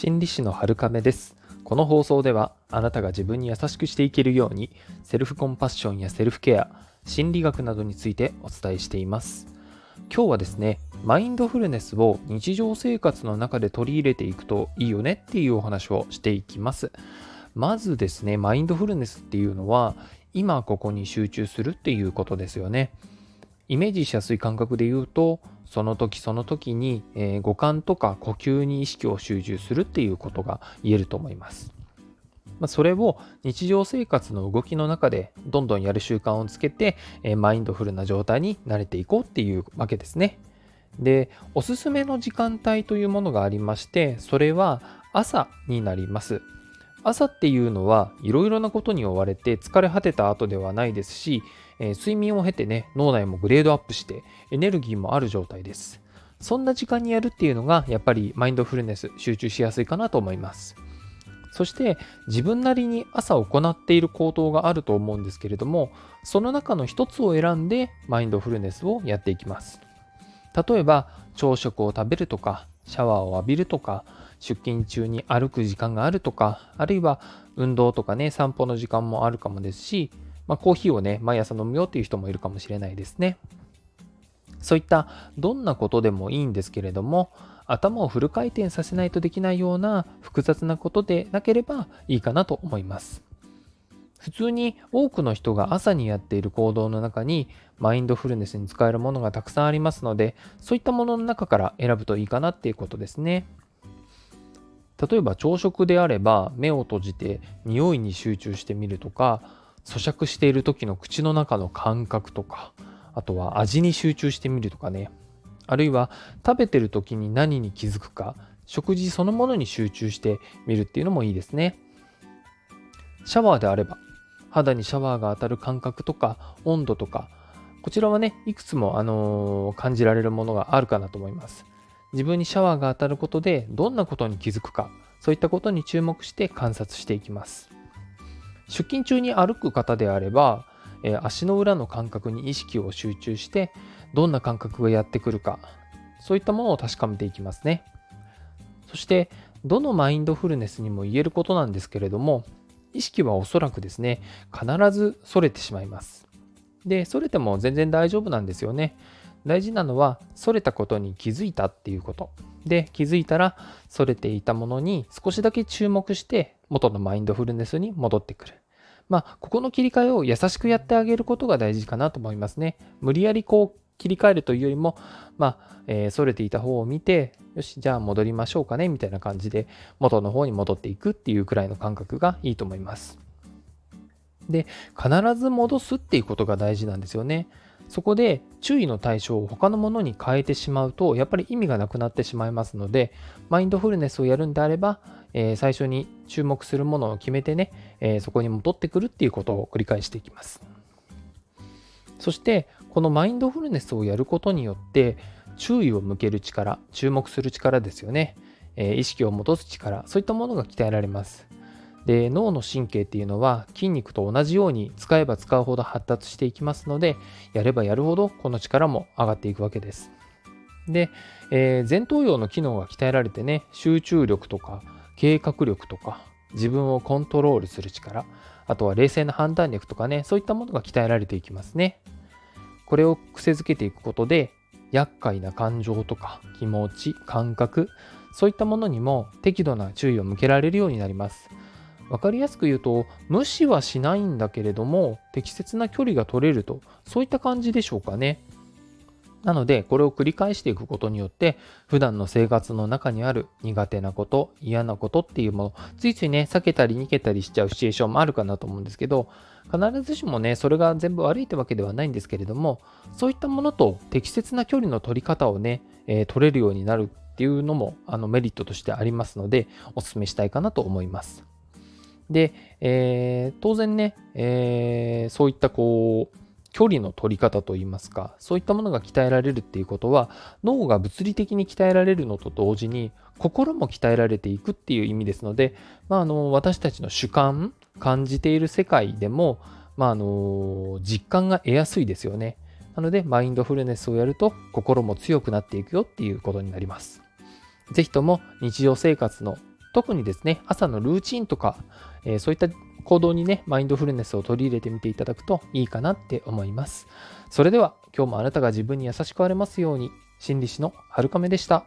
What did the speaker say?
心理師の春亀です。この放送ではあなたが自分に優しくしていけるようにセルフコンパッションやセルフケア心理学などについてお伝えしています。今日はですねマインドフルネスを日常生活の中で取り入れていくといいよねっていうお話をしていきます。まずですねマインドフルネスっていうのは今ここに集中するっていうことですよね。イメージしやすい感覚で言うとその時その時に、えー、五感とか呼吸に意識を集中するっていうことが言えると思います。まあ、それを日常生活の動きの中でどんどんやる習慣をつけて、えー、マインドフルな状態に慣れていこうっていうわけですね。で、おすすめの時間帯というものがありまして、それは朝になります。朝っていうのはいろいろなことに追われて疲れ果てた後ではないですし、えー、睡眠を経てね、脳内もグレードアップしてエネルギーもある状態です。そんな時間にやるっていうのがやっぱりマインドフルネス集中しやすいかなと思います。そして自分なりに朝行っている行動があると思うんですけれども、その中の一つを選んでマインドフルネスをやっていきます。例えば朝食を食べるとか、シャワーを浴びるとか、出勤中に歩く時間があるとか、あるいは運動とかね、散歩の時間もあるかもですし、まあ、コーヒーをね、毎朝飲むよっていう人もいるかもしれないですね。そういったどんなことでもいいんですけれども、頭をフル回転させないとできないような複雑なことでなければいいかなと思います。普通に多くの人が朝にやっている行動の中にマインドフルネスに使えるものがたくさんありますので、そういったものの中から選ぶといいかなっていうことですね。例えば朝食であれば目を閉じて匂いに集中してみるとか、咀嚼している時の口の中の感覚とか、あとは味に集中してみるとかね。あるいは食べてる時に何に気づくか、食事そのものに集中してみるっていうのもいいですね。シャワーであれば、肌にシャワーが当たる感覚とか温度とか、こちらはね、いくつも、あのー、感じられるものがあるかなと思います。自分にシャワーが当たることでどんなことに気づくか、そういったことに注目して観察していきます。出勤中に歩く方であれば、えー、足の裏の感覚に意識を集中してどんな感覚がやってくるかそういったものを確かめていきますね。そしてどのマインドフルネスにも言えることなんですけれども意識はおそらくですね必ず逸れてしまいます。で逸れても全然大丈夫なんですよね。大事なのは逸れたことに気づいたっていうことで気づいたら逸れていたものに少しだけ注目して元のマインドフルネスに戻ってくるまあ、ここの切り替えを優しくやってあげることが大事かなと思いますね。無理やりこう切り替えるというよりも、まあ、えー、それていた方を見て、よし、じゃあ戻りましょうかね、みたいな感じで、元の方に戻っていくっていうくらいの感覚がいいと思います。で、必ず戻すっていうことが大事なんですよね。そこで注意の対象を他のものに変えてしまうと、やっぱり意味がなくなってしまいますので、マインドフルネスをやるんであれば、えー、最初に注目するものを決めてね、えー、そこに戻ってくるっていうことを繰り返していきます。そして、このマインドフルネスをやることによって、注意を向ける力、注目する力ですよね。えー、意識を戻す力、そういったものが鍛えられます。で脳の神経っていうのは筋肉と同じように使えば使うほど発達していきますのでやればやるほどこの力も上がっていくわけです。で、えー、前頭葉の機能が鍛えられてね集中力とか計画力とか自分をコントロールする力あとは冷静な判断力とかねそういったものが鍛えられていきますねこれを癖づけていくことで厄介な感情とか気持ち感覚そういったものにも適度な注意を向けられるようになります分かりやすく言うと無視はしないんだけれども適切な距離が取れるとそういった感じでしょうかねなので、これを繰り返していくことによって、普段の生活の中にある苦手なこと、嫌なことっていうもの、ついついね、避けたり逃げたりしちゃうシチュエーションもあるかなと思うんですけど、必ずしもね、それが全部悪いってわけではないんですけれども、そういったものと適切な距離の取り方をね、えー、取れるようになるっていうのもあのメリットとしてありますので、お勧めしたいかなと思います。で、えー、当然ね、えー、そういったこう、距離の取り方といいますか、そういったものが鍛えられるっていうことは、脳が物理的に鍛えられるのと同時に、心も鍛えられていくっていう意味ですので、まあ、あの私たちの主観、感じている世界でも、まあ、あの実感が得やすいですよね。なので、マインドフルネスをやると、心も強くなっていくよっていうことになります。是非とも日常生活の特にですね、朝のルーチンとか、えー、そういった行動にね、マインドフルネスを取り入れてみていただくといいかなって思います。それでは、今日もあなたが自分に優しくあれますように、心理師のはるかめでした。